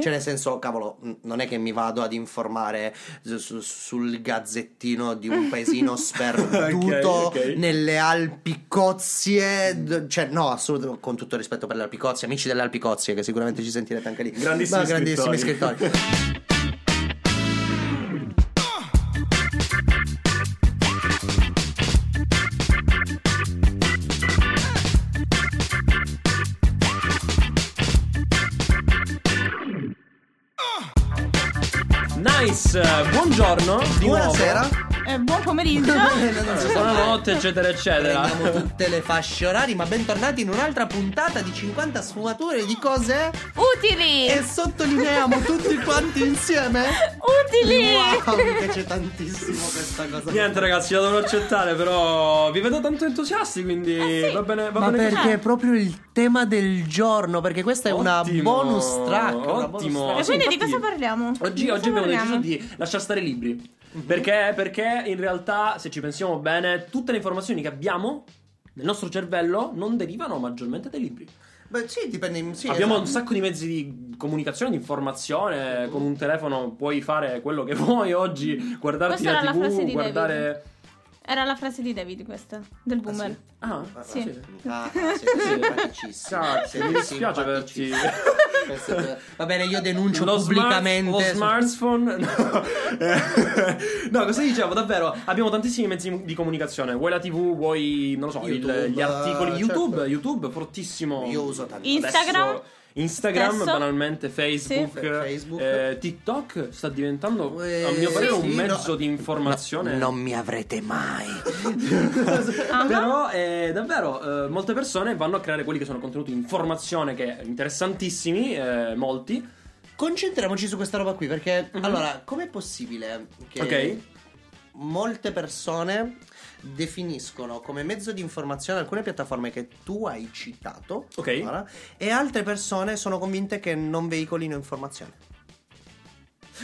Cioè, nel senso, cavolo, non è che mi vado ad informare su- su- sul gazzettino di un paesino sperduto Ok, ok. nelle Alpi Cozie. d- Cioè, no, assolutamente, con tutto il rispetto per le Alpi Cozie, amici delle Alpi Cozie, che sicuramente ci sentirete anche lì. Grandissimi Ma grandissimi scrittori. scrittori. Buongiorno. Di Buonasera. nuovo. Eh, buon pomeriggio. Buonanotte, eccetera, eccetera. Prendiamo tutte le fasce orari, ma bentornati in un'altra puntata di 50 sfumature di cose Utili. e sottolineiamo tutti quanti insieme. Utili. Wow, mi piace tantissimo questa cosa. Niente ragazzi, la dovrò accettare, però vi vedo tanto entusiasti, quindi sì. va bene, va Ma bene così. perché è proprio il tema del giorno? Perché questa è una Ottimo, bonus track. una bonus ottimo. track. E quindi di cosa parliamo? Oggi, Di oggi cosa abbiamo deciso parliamo? di lasciare stare i libri. Perché? Perché in realtà, se ci pensiamo bene, tutte le informazioni che abbiamo nel nostro cervello non derivano maggiormente dai libri. Beh, sì, dipende. Sì, Abbiamo un esatto. sacco di mezzi di comunicazione, di informazione. Con un telefono puoi fare quello che vuoi oggi, guardarti Questa la TV, guardare. Era la frase di David questa, del boomer. Ah, Ah, Sì. Ah, ah, siete simpaticissimi. Cazzo, mi dispiace è- Va bene, io denuncio Lo, smart- pubblicamente. lo smartphone. No. Eh, no, cosa dicevo? Davvero, abbiamo tantissimi mezzi di comunicazione. Vuoi la TV, vuoi, non lo so, il- YouTube, gli articoli. certo. YouTube, YouTube, fortissimo. Io uso tanto. Instagram? Adesso- Instagram, Stesso? banalmente, Facebook, Sì, Facebook. eh, TikTok sta diventando, Eh, a mio parere, sì, un sì, mezzo no. di informazione. Non mi avrete mai. Ah. Però eh, davvero eh, molte persone vanno a creare quelli che sono contenuti di informazione che interessantissimi, eh, molti. Concentriamoci su questa roba qui perché Mhm. allora, com'è possibile che Ok. molte persone definiscono come mezzo di informazione alcune piattaforme che tu hai citato Ok. ora, e altre persone sono convinte che non veicolino informazione.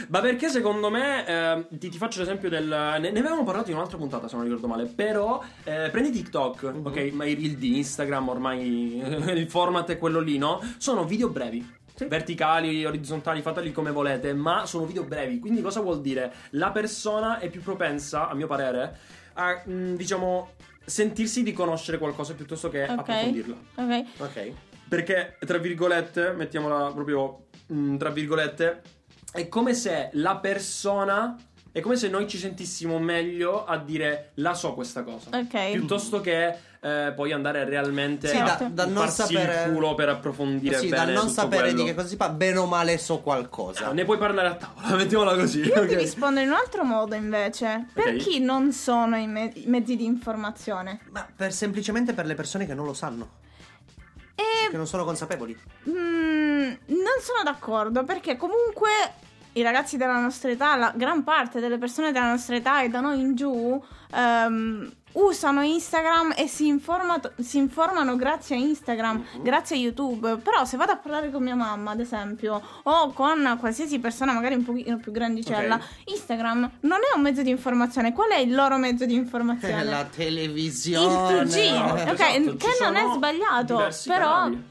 Ma perché secondo me, eh, ti, ti faccio l'esempio del... Ne, ne avevamo parlato in un'altra puntata se non ricordo male, però eh, prendi TikTok, Mhm. ok, ma i reel di Instagram ormai il format è quello lì, no? Sono video brevi. Verticali, orizzontali, fateli come volete, ma sono video brevi. Quindi cosa vuol dire? La persona è più propensa, a mio parere, a mh, diciamo sentirsi di conoscere qualcosa piuttosto che Ok. approfondirla. Ok. Ok. Perché, tra virgolette, mettiamola proprio mm, tra virgolette, è come se la persona. È come se noi ci sentissimo meglio a dire la so questa cosa. Ok. Piuttosto che eh, poi andare realmente Sì, a da, da non farsi sapere il culo per approfondire sì, bene da non sapere quello. di che cosa si fa, bene o male so qualcosa. Ah, Ne puoi parlare a tavola, mettiamola così. Io ok? ti rispondo in un altro modo invece. Per Ok. chi non sono i, me- i mezzi di informazione? Ma per semplicemente per le persone che non lo sanno, E che non sono consapevoli. Mm, non sono d'accordo perché comunque i ragazzi della nostra età, la gran parte delle persone della nostra età e da noi in giù ehm, usano Instagram e si, informa- si informano grazie a Instagram, Mhm. grazie a YouTube. Però se vado a parlare con mia mamma, ad esempio, o con qualsiasi persona magari un pochino più grandicella, Ok. Instagram non è un mezzo di informazione. Qual è il loro mezzo di informazione? La il televisione. 2G, Eh, ok, esatto, che non è sbagliato, però, canali.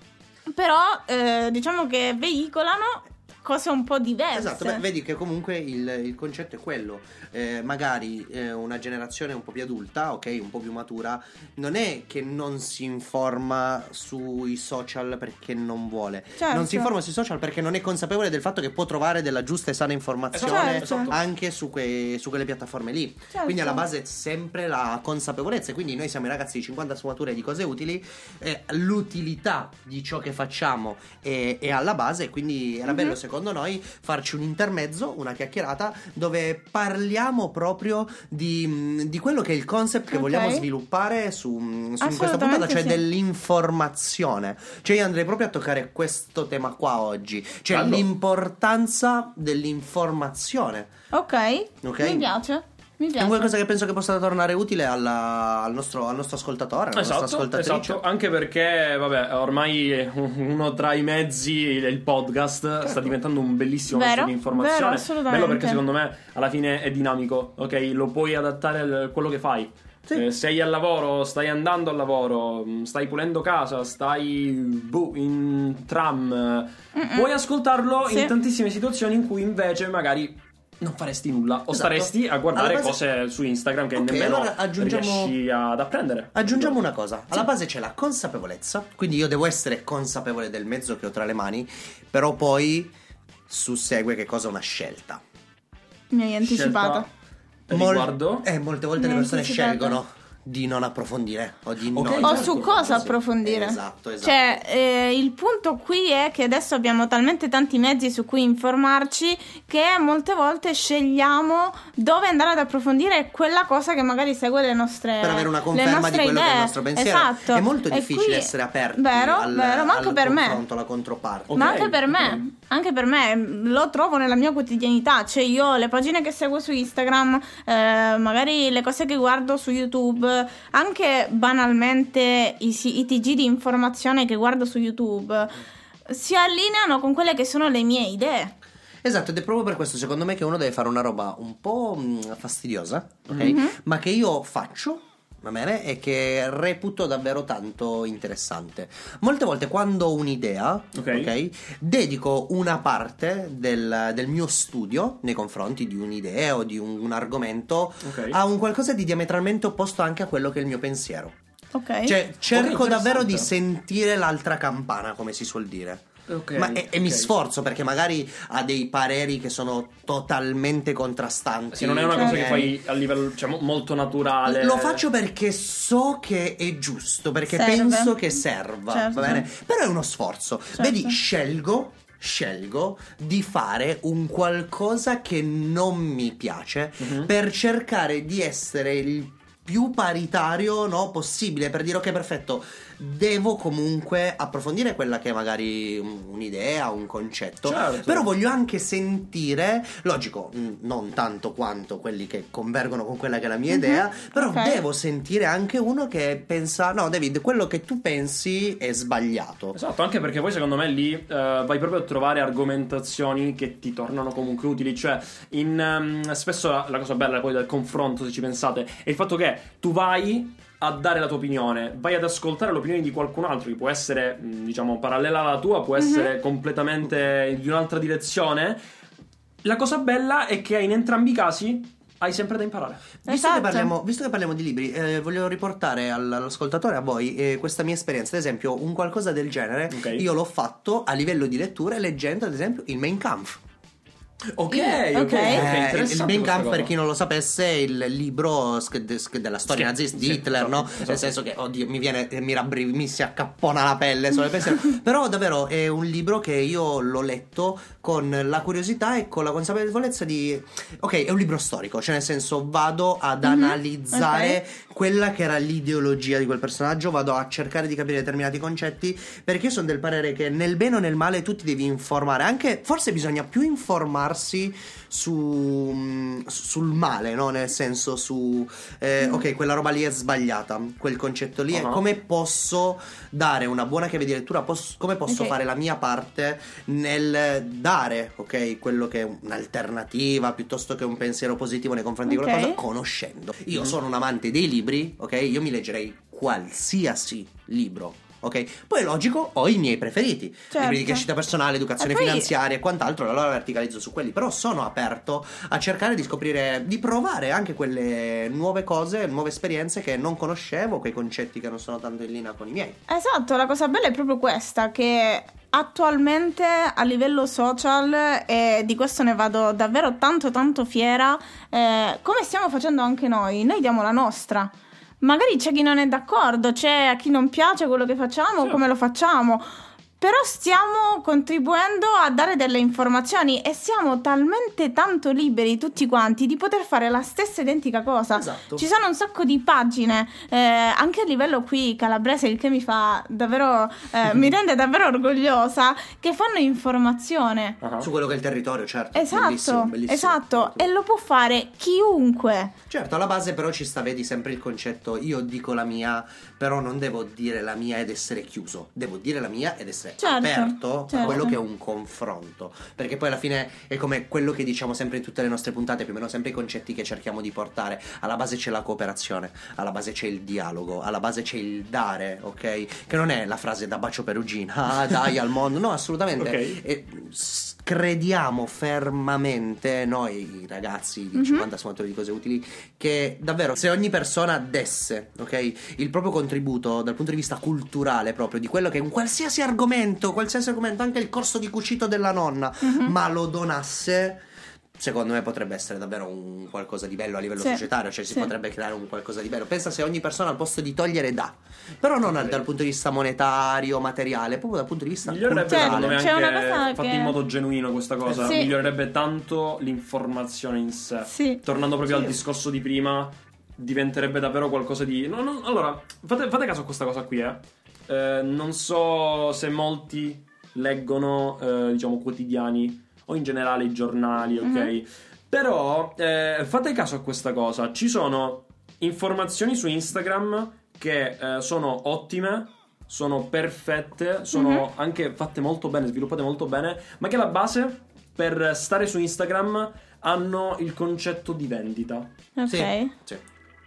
però eh, diciamo che veicolano cose un po' diverse. Esatto, beh, vedi che comunque il, il concetto è quello. Eh, magari eh, una generazione un po' più adulta, ok, un po' più matura, non è che non si informa sui social perché non vuole. Certo. Non si informa sui social perché non è consapevole del fatto che può trovare della giusta e sana informazione esatto. anche su, que- su quelle piattaforme lì. Certo. Quindi alla base è sempre la consapevolezza. E Quindi noi siamo i ragazzi di 50 sfumature di cose utili. eh, l'utilità di ciò che facciamo è, è alla base. Quindi era Mhm. bello secondo noi farci un intermezzo, una chiacchierata dove parliamo proprio di, di quello che è il concept che vogliamo sviluppare su, su in questa puntata, cioè sì. dell'informazione. Cioè io andrei proprio a toccare questo tema qua oggi, cioè Bello. l'importanza dell'informazione. Ok, Ok. mi piace. Mi È piace. qualcosa che penso che possa tornare utile alla- al, nostro, al nostro ascoltatore, alla nostra Esatto, ascoltatrice. esatto, anche perché, vabbè, ormai uno tra i mezzi, il podcast, sta diventando un bellissimo Vero, mezzo di informazione. vero, assolutamente. Bello perché secondo me alla fine è dinamico, ok? Lo puoi adattare a quello che fai. Sì. Eh, sei al lavoro, stai andando al lavoro, mh, stai pulendo casa, stai boh, in tram. Puoi ascoltarlo Sì. in tantissime situazioni in cui invece magari non faresti nulla o Esatto. staresti a guardare base- cose su Instagram che Ok, nemmeno allora aggiungiamo- riesci ad apprendere. Aggiungiamo una cosa, alla base c'è la consapevolezza, quindi io devo essere consapevole del mezzo che ho tra le mani, però poi sussegue che cosa una scelta. Mi hai anticipato. Mol- Riguardo? eh, molte volte Mi le persone anticipato. scelgono di non approfondire o di Ok, non... O su cosa sì. approfondire. Esatto, esatto. Cioè, eh, il punto qui è che adesso abbiamo talmente tanti mezzi su cui informarci che molte volte scegliamo dove andare ad approfondire quella cosa che magari segue le nostre per avere una le conferma di nostre quello che è il idee. nostro pensiero. Esatto. È molto E difficile qui- essere aperti Vero, al, vero, ma anche al per me. alla controparte. Ok, Ma anche per ok. me, anche per me, lo trovo nella mia quotidianità, cioè io le pagine che seguo su Instagram, eh, magari le cose che guardo su YouTube, anche banalmente i, i TG di informazione che guardo su YouTube, si allineano con quelle che sono le mie idee. Esatto, ed è proprio per questo secondo me che uno deve fare una roba un po' mh, fastidiosa, ok? Mhm. Ma che io faccio, va bene? E che reputo davvero tanto interessante. Molte volte quando ho un'idea, Ok. ok? Dedico una parte del, del mio studio nei confronti di un'idea o di un, un argomento Ok. a un qualcosa di diametralmente opposto anche a quello che è il mio pensiero. Ok? Cioè, cerco davvero di sentire l'altra campana, come si suol dire. Ok, Ma e, e mi sforzo perché magari ha dei pareri che sono totalmente contrastanti. Sì, non è una cosa che ok? fai a livello cioè, mo- molto naturale. Lo faccio perché so che è giusto, perché Serve. penso che serva, Certo. va bene? Però è uno sforzo. Certo. Vedi, scelgo scelgo di fare un qualcosa che non mi piace Mhm. per cercare di essere il più paritario no, possibile per dire ok perfetto devo comunque approfondire quella che è magari un- un'idea un concetto Certo. però voglio anche sentire logico mh, non tanto quanto quelli che convergono con quella che è la mia Mhm, idea però ok. devo sentire anche uno che pensa no David quello che tu pensi è sbagliato Esatto, anche perché poi secondo me lì eh, vai proprio a trovare argomentazioni che ti tornano comunque utili. Cioè, in, ehm, spesso la, la cosa bella poi del confronto, se ci pensate, è il fatto che tu vai a dare la tua opinione, vai ad ascoltare l'opinione di qualcun altro che può essere, mh, diciamo, parallela alla tua, può essere completamente di un'altra direzione. La cosa bella è che in entrambi i casi hai sempre da imparare. Visto, Esatto. che parliamo, visto che parliamo di libri, eh, voglio riportare all- all'ascoltatore, a voi, eh, questa mia esperienza. Ad esempio, un qualcosa del genere, Ok. io l'ho fatto a livello di lettura leggendo, ad esempio, il Mein Kampf. Ok, ok. ok. Eh, il- Mein Kampf, per chi non lo sapesse, è il libro della storia Sì, nazista di sì, Hitler, esatto, no? esatto. Nel senso che, oddio, mi viene, mi, rabbri- mi si accappona la pelle solo il pensiero. Però, davvero, è un libro che io l'ho letto con la curiosità e con la consapevolezza di. Ok, è un libro storico, cioè, nel senso, vado ad Mhm, analizzare quella che era l'ideologia di quel personaggio, vado a cercare di capire determinati concetti, perché io sono del parere che nel bene o nel male tu ti devi informare, anche forse bisogna più informarsi su, mm, sul male, no? Nel senso su eh, ok, quella roba lì è sbagliata, quel concetto lì, Uh-huh. e come posso dare una buona chiave di lettura, Posso- come posso Ok. fare la mia parte nel dare, ok, quello che è un'alternativa piuttosto che un pensiero positivo nei confronti Ok. di qualcosa, conoscendo. Io Mm. sono un amante dei libri, ok? Io mi leggerei qualsiasi libro. Ok, poi è logico, ho i miei preferiti, Certo. libri di crescita personale, educazione E poi- finanziaria e quant'altro, allora verticalizzo su quelli, però sono aperto a cercare di scoprire, di provare anche quelle nuove cose, nuove esperienze che non conoscevo, quei concetti che non sono tanto in linea con i miei. Esatto, la cosa bella è proprio questa, che attualmente a livello social, e di questo ne vado davvero tanto tanto fiera, eh, come stiamo facendo anche noi, noi diamo la nostra. Magari c'è chi non è d'accordo, c'è a chi non piace quello che facciamo, Sì. come lo facciamo. Però stiamo contribuendo a dare delle informazioni e siamo talmente tanto liberi tutti quanti di poter fare la stessa identica cosa. Esatto. Ci sono un sacco di pagine, eh, anche a livello qui calabrese, il che mi fa davvero, eh, mi rende davvero orgogliosa, che fanno informazione. Ah. Su quello che è il territorio, certo. Esatto, bellissimo, bellissimo. esatto, e lo può fare chiunque. Certo, alla base però ci sta, vedi, sempre il concetto, io dico la mia, però non devo dire la mia ed essere chiuso, devo dire la mia ed essere Certo, aperto a certo. quello che è un confronto. Perché poi alla fine è come quello che diciamo sempre in tutte le nostre puntate, più o meno sempre i concetti che cerchiamo di portare. Alla base c'è la cooperazione, alla base c'è il dialogo, alla base c'è il dare, ok? Che non è la frase da bacio perugina, ah dai al mondo, no, assolutamente. Ok. E s- crediamo fermamente, noi ragazzi di Mhm. 50 sfumatori di cose utili, che davvero se ogni persona desse, ok, il proprio contributo dal punto di vista culturale proprio, di quello che è un qualsiasi argomento, qualsiasi argomento, anche il corso di cucito della nonna, Mhm. ma lo donasse... Secondo me potrebbe essere davvero un qualcosa di bello a livello Sì, societario, cioè si sì. potrebbe creare un qualcosa di bello. Pensa se ogni persona al posto di togliere dà, però non dal punto di vista monetario, materiale, proprio dal punto di vista Migliorerebbe Cioè, secondo me c'è una cosa fatta che- in modo genuino questa cosa. Sì. Migliorerebbe tanto l'informazione in sé. Sì. Tornando proprio Sì. al discorso di prima, diventerebbe davvero qualcosa di. No, no, allora, fate, fate caso a questa cosa qui, eh. Eh, non so se molti leggono, eh, diciamo, quotidiani o in generale i giornali, ok? Mhm. Però eh, fate caso a questa cosa. Ci sono informazioni su Instagram che eh, sono ottime, sono perfette, sono Mhm. anche fatte molto bene, sviluppate molto bene, ma che alla base per stare su Instagram hanno il concetto di vendita. Ok. Sì, sì.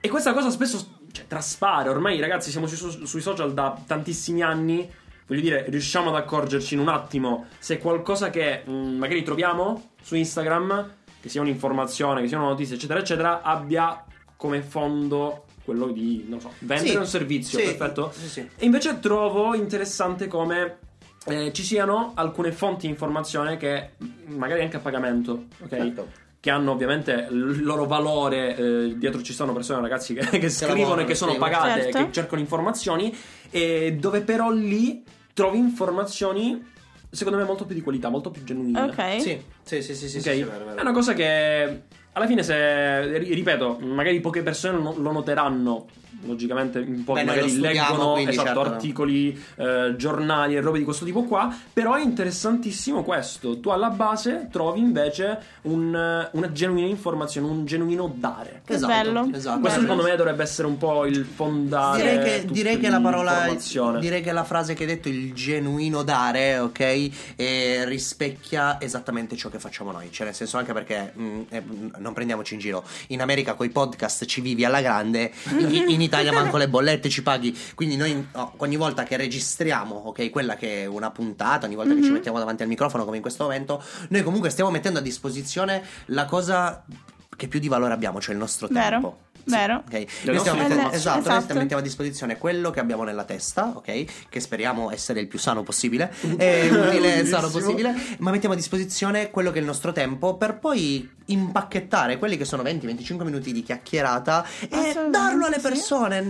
E questa cosa spesso cioè, traspare. Ormai, ragazzi, siamo sui, sui social da tantissimi anni. Voglio dire, riusciamo ad accorgerci in un attimo se qualcosa che mh, magari troviamo su Instagram, che sia un'informazione, che sia una notizia, eccetera, eccetera, abbia come fondo quello di, non so, vendere Sì, un servizio. sì, Perfetto. sì, sì. E invece trovo interessante come eh, ci siano alcune fonti di informazione che mh, magari anche a pagamento, ok? Certo. Che hanno ovviamente il loro valore. eh, dietro ci sono persone, ragazzi, che, che scrivono e che sono pagate, Certo. che cercano informazioni, e dove però lì trovi informazioni, secondo me, molto più di qualità, molto più genuine. Ok. Sì, sì, sì, sì, sì, Ok? sì, sì, vero, vero. È una cosa che alla fine se ri- ripeto, magari poche persone lo noteranno. Logicamente, in pochi Beh, magari leggono quindi esatto, certo. articoli, eh, giornali e robe di questo tipo qua. Però è interessantissimo questo. Tu alla base trovi invece un, eh, una genuina informazione, un genuino dare. Che Esatto, bello. esatto. Questo Bello. secondo me dovrebbe essere un po' il fondare. Direi che, direi che la parola, direi che la frase che hai detto, il genuino dare, ok, eh, rispecchia esattamente ciò che facciamo noi. Cioè, nel senso, anche perché mh, eh, mh, non prendiamoci in giro. In America coi podcast ci vivi alla grande, in, in Italia manco le bollette ci paghi. Quindi noi no, ogni volta che registriamo, ok, quella che è una puntata, ogni volta che ci Mhm. mettiamo davanti al microfono, come in questo momento, noi comunque stiamo mettendo a disposizione la cosa che più di valore abbiamo, cioè il nostro Vero, tempo. Vero. Ok, Le Noi nostre stiamo mettendo, informazioni. esatto, noi Esatto. mettiamo a disposizione quello che abbiamo nella testa, ok? Che speriamo essere il più sano possibile, e utile e sano possibile, ma mettiamo a disposizione quello che è il nostro tempo per poi impacchettare quelli che sono 20-25 minuti di chiacchierata e darlo alle sì. persone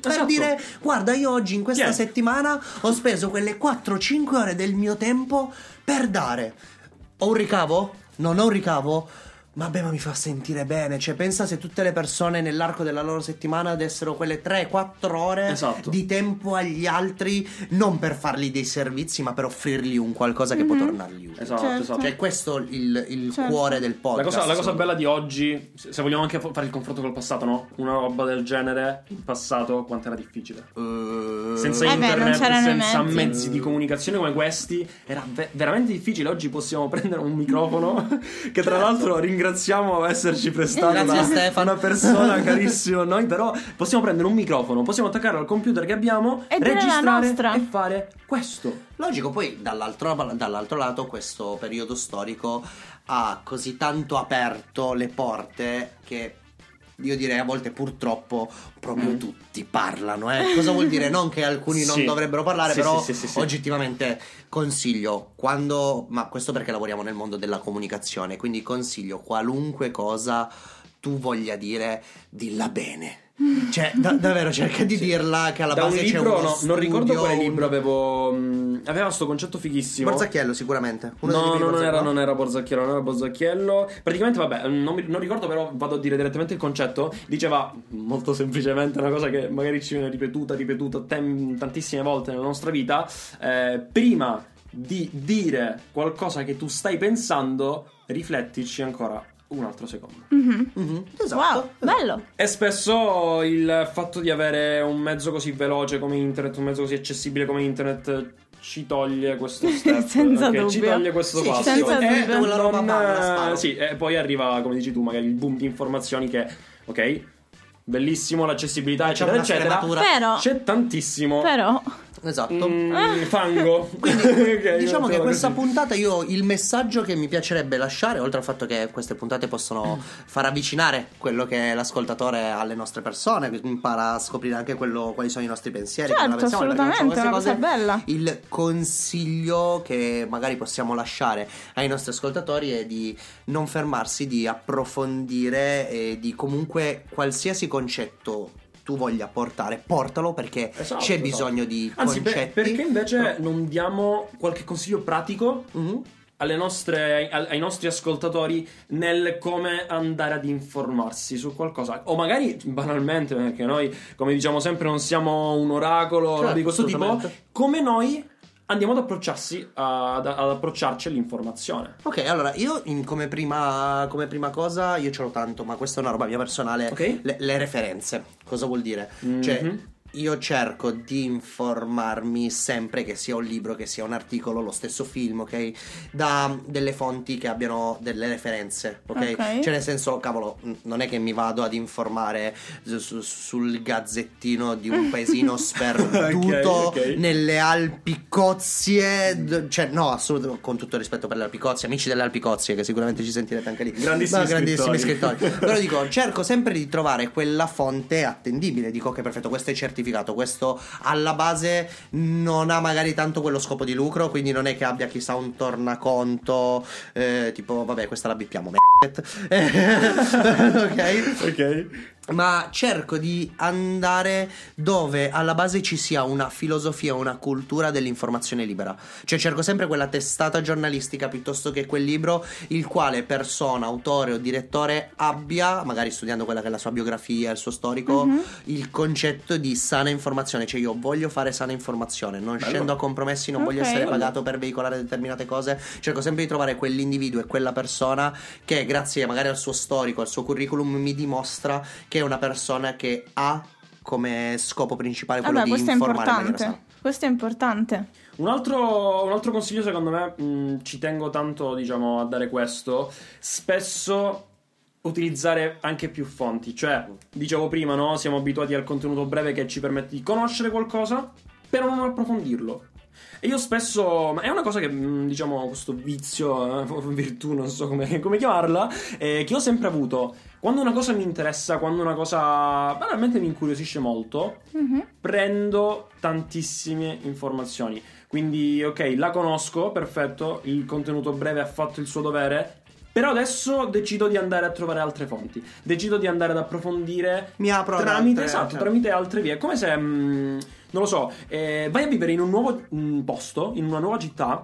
per Esatto. dire guarda io oggi in questa Tieni. settimana ho speso quelle 4-5 ore del mio tempo per dare. Ho un ricavo? Non ho un ricavo? Vabbè, ma mi fa sentire bene. Cioè, pensa se tutte le persone nell'arco della loro settimana dessero quelle 3-4 ore Esatto. di tempo agli altri, non per fargli dei servizi, ma per offrirgli un qualcosa che può Mhm. tornargli utile. Esatto, Certo. esatto. Cioè, questo è il, il Certo. cuore del La podcast. cosa, la cosa bella di oggi, se vogliamo anche fa- fare il confronto col passato, no? Una roba del genere, in passato, quanto era difficile. Eh, Senza Eh beh, internet, i senza mezzi. mezzi di comunicazione come questi, era ve- veramente difficile. Oggi possiamo prendere un microfono, che tra l'altro ringraziamo esserci prestato Grazie, da Stefano. una persona carissima a noi. Però possiamo prendere un microfono, possiamo attaccarlo al computer che abbiamo, E la registrare e fare questo. Logico, poi dall'altro, dall'altro lato questo periodo storico ha così tanto aperto le porte che io direi a volte purtroppo proprio Mm. tutti parlano. Eh. Cosa vuol dire? Non che alcuni non Sì. dovrebbero parlare, Sì, però sì. oggettivamente consiglio quando, ma questo perché lavoriamo nel mondo della comunicazione, quindi consiglio qualunque cosa tu voglia dire, dilla bene. Cioè, da- davvero cerca di dirla che alla da un base c'è libro, uno no, non ricordo quale un- libro avevo. mh, aveva questo concetto fighissimo. Borzacchiello sicuramente. Uno No, no, non era, non era Borzacchiello, non era Borzacchiello. Praticamente, vabbè, non, mi- non ricordo, però vado a dire direttamente il concetto. Diceva molto semplicemente una cosa che magari ci viene ripetuta, ripetuta tem- tantissime volte nella nostra vita. Eh, prima di dire qualcosa che tu stai pensando, riflettici ancora un altro secondo. Mhm. Mhm, Esatto. Wow, bello. E spesso il fatto di avere un mezzo così veloce come internet, un mezzo così accessibile come internet, ci toglie questo step. Senza ok? Ci dubbio. toglie questo Sì, passo. senza e dubbio. Non, sparo. sì, e poi arriva, come dici tu, magari il boom di informazioni che, ok, bellissimo l'accessibilità, eccetera, eccetera. Però, C'è tantissimo però, Esatto. mm, fango. Quindi, diciamo che questa così. puntata io il messaggio che mi piacerebbe lasciare, oltre al fatto che queste puntate possono far avvicinare quello che è l'ascoltatore alle nostre persone, impara a scoprire anche quello, quali sono i nostri pensieri, come la certo, pensiamo, assolutamente, è una cosa cose. bella. Il consiglio che magari possiamo lasciare ai nostri ascoltatori è di non fermarsi, di approfondire e di comunque qualsiasi concetto tu voglia portare, portalo perché Esatto, c'è esatto. bisogno di Anzi, per- concetti. perché invece Però- non diamo qualche consiglio pratico Mhm. alle nostre- ai, ai nostri ascoltatori nel come andare ad informarsi su qualcosa o magari banalmente perché noi come diciamo sempre non siamo un oracolo Certo, di questo tipo come noi andiamo ad approcciarsi ad, ad approcciarci all'informazione Ok, allora io in- come, prima, come prima cosa, io ce l'ho tanto, ma questa è una roba mia personale. Ok. Le, le referenze, cosa vuol dire? Cioè, Mhm. Io cerco di informarmi sempre che sia un libro, che sia un articolo, lo stesso film, ok? Da delle fonti che abbiano delle referenze, ok? Ok. Cioè, nel senso, cavolo, non è che mi vado ad informare su- su- sul gazzettino di un paesino sperduto Ok, ok. nelle Alpi Cozie, cioè no, assolutamente con tutto il rispetto per le Alpi Cozie, amici delle Alpi Cozie che sicuramente ci sentirete anche lì. Grandissimi Ma grandissimi scrittori. scrittori. Però dico, cerco sempre di trovare quella fonte attendibile, dico che perfetto, questo è certificato, questo alla base non ha magari tanto quello scopo di lucro, quindi non è che abbia chissà un tornaconto eh, tipo vabbè, questa la bippiamo, ok? ok ma cerco di andare dove alla base ci sia una filosofia, una cultura dell'informazione libera. Cioè cerco sempre quella testata giornalistica piuttosto che quel libro il quale persona, autore o direttore abbia, magari studiando quella che è la sua biografia, il suo storico, Mhm. il concetto di sana informazione. Cioè io voglio fare sana informazione, non Bello. scendo a compromessi, non voglio Ok. essere pagato per veicolare determinate cose. Cerco sempre di trovare quell'individuo e quella persona che grazie magari al suo storico, al suo curriculum mi dimostra che è una persona che ha come scopo principale quello Vabbè, di questo è informare sana. Questo è importante. Un altro, un altro consiglio, secondo me, mh, ci tengo tanto, diciamo, a dare questo. Spesso utilizzare anche più fonti. Cioè, dicevo prima, no? Siamo abituati al contenuto breve che ci permette di conoscere qualcosa, però non approfondirlo. E io spesso, è una cosa che, mh, diciamo, questo vizio, eh, virtù, non so come, come chiamarla, eh, che ho sempre avuto. Quando una cosa mi interessa, quando una cosa banalmente mi incuriosisce molto, Mhm. prendo tantissime informazioni. Quindi, ok, la conosco, perfetto, il contenuto breve ha fatto il suo dovere. Però adesso decido di andare a trovare altre fonti. Decido di andare ad approfondire Mi apro tramite, altre, esatto, cioè. tramite altre vie. È come se, mm, non lo so, eh, vai a vivere in un nuovo mm, posto, in una nuova città,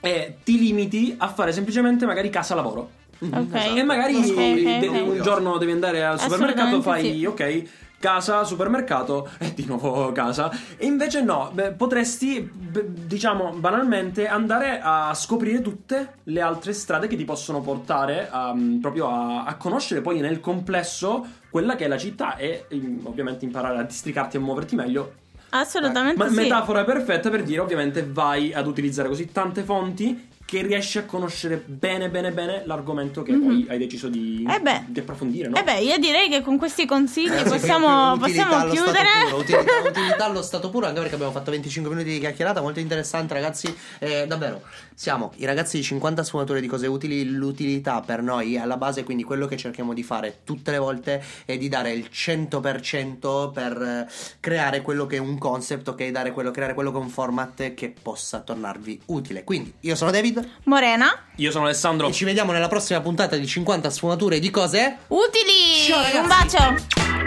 e ti limiti a fare semplicemente magari casa lavoro. Ok. E magari Ok, ok, de- un giorno devi andare al supermercato, fai sì. ok, casa, supermercato e di nuovo casa. E invece no, beh, potresti, beh, diciamo banalmente, andare a scoprire tutte le altre strade che ti possono portare a, proprio a, a conoscere poi nel complesso quella che è la città e mm, ovviamente imparare a districarti e a muoverti meglio. Assolutamente Ma sì. metafora perfetta per dire ovviamente vai ad utilizzare così tante fonti che riesci a conoscere bene bene bene l'argomento che poi hai deciso di, Eh beh. di approfondire, no? Eh beh, io direi che con questi consigli Ragazzi, possiamo, possiamo allo stato chiudere. puro, utilità, utilità allo stato puro, anche perché abbiamo fatto 25 minuti di chiacchierata, molto interessante, ragazzi. Eh, davvero, siamo i ragazzi di 50 sfumature di cose utili. L'utilità per noi è alla base, quindi quello che cerchiamo di fare tutte le volte è di dare il 100% per eh, creare quello che è un concept, ok? Dare quello, creare quello che è un format che possa tornarvi utile. Quindi, io sono David Morena, Io sono Alessandro. e ci vediamo nella prossima puntata di 50 sfumature di cose. utili! Ciao, ragazzi. Un bacio!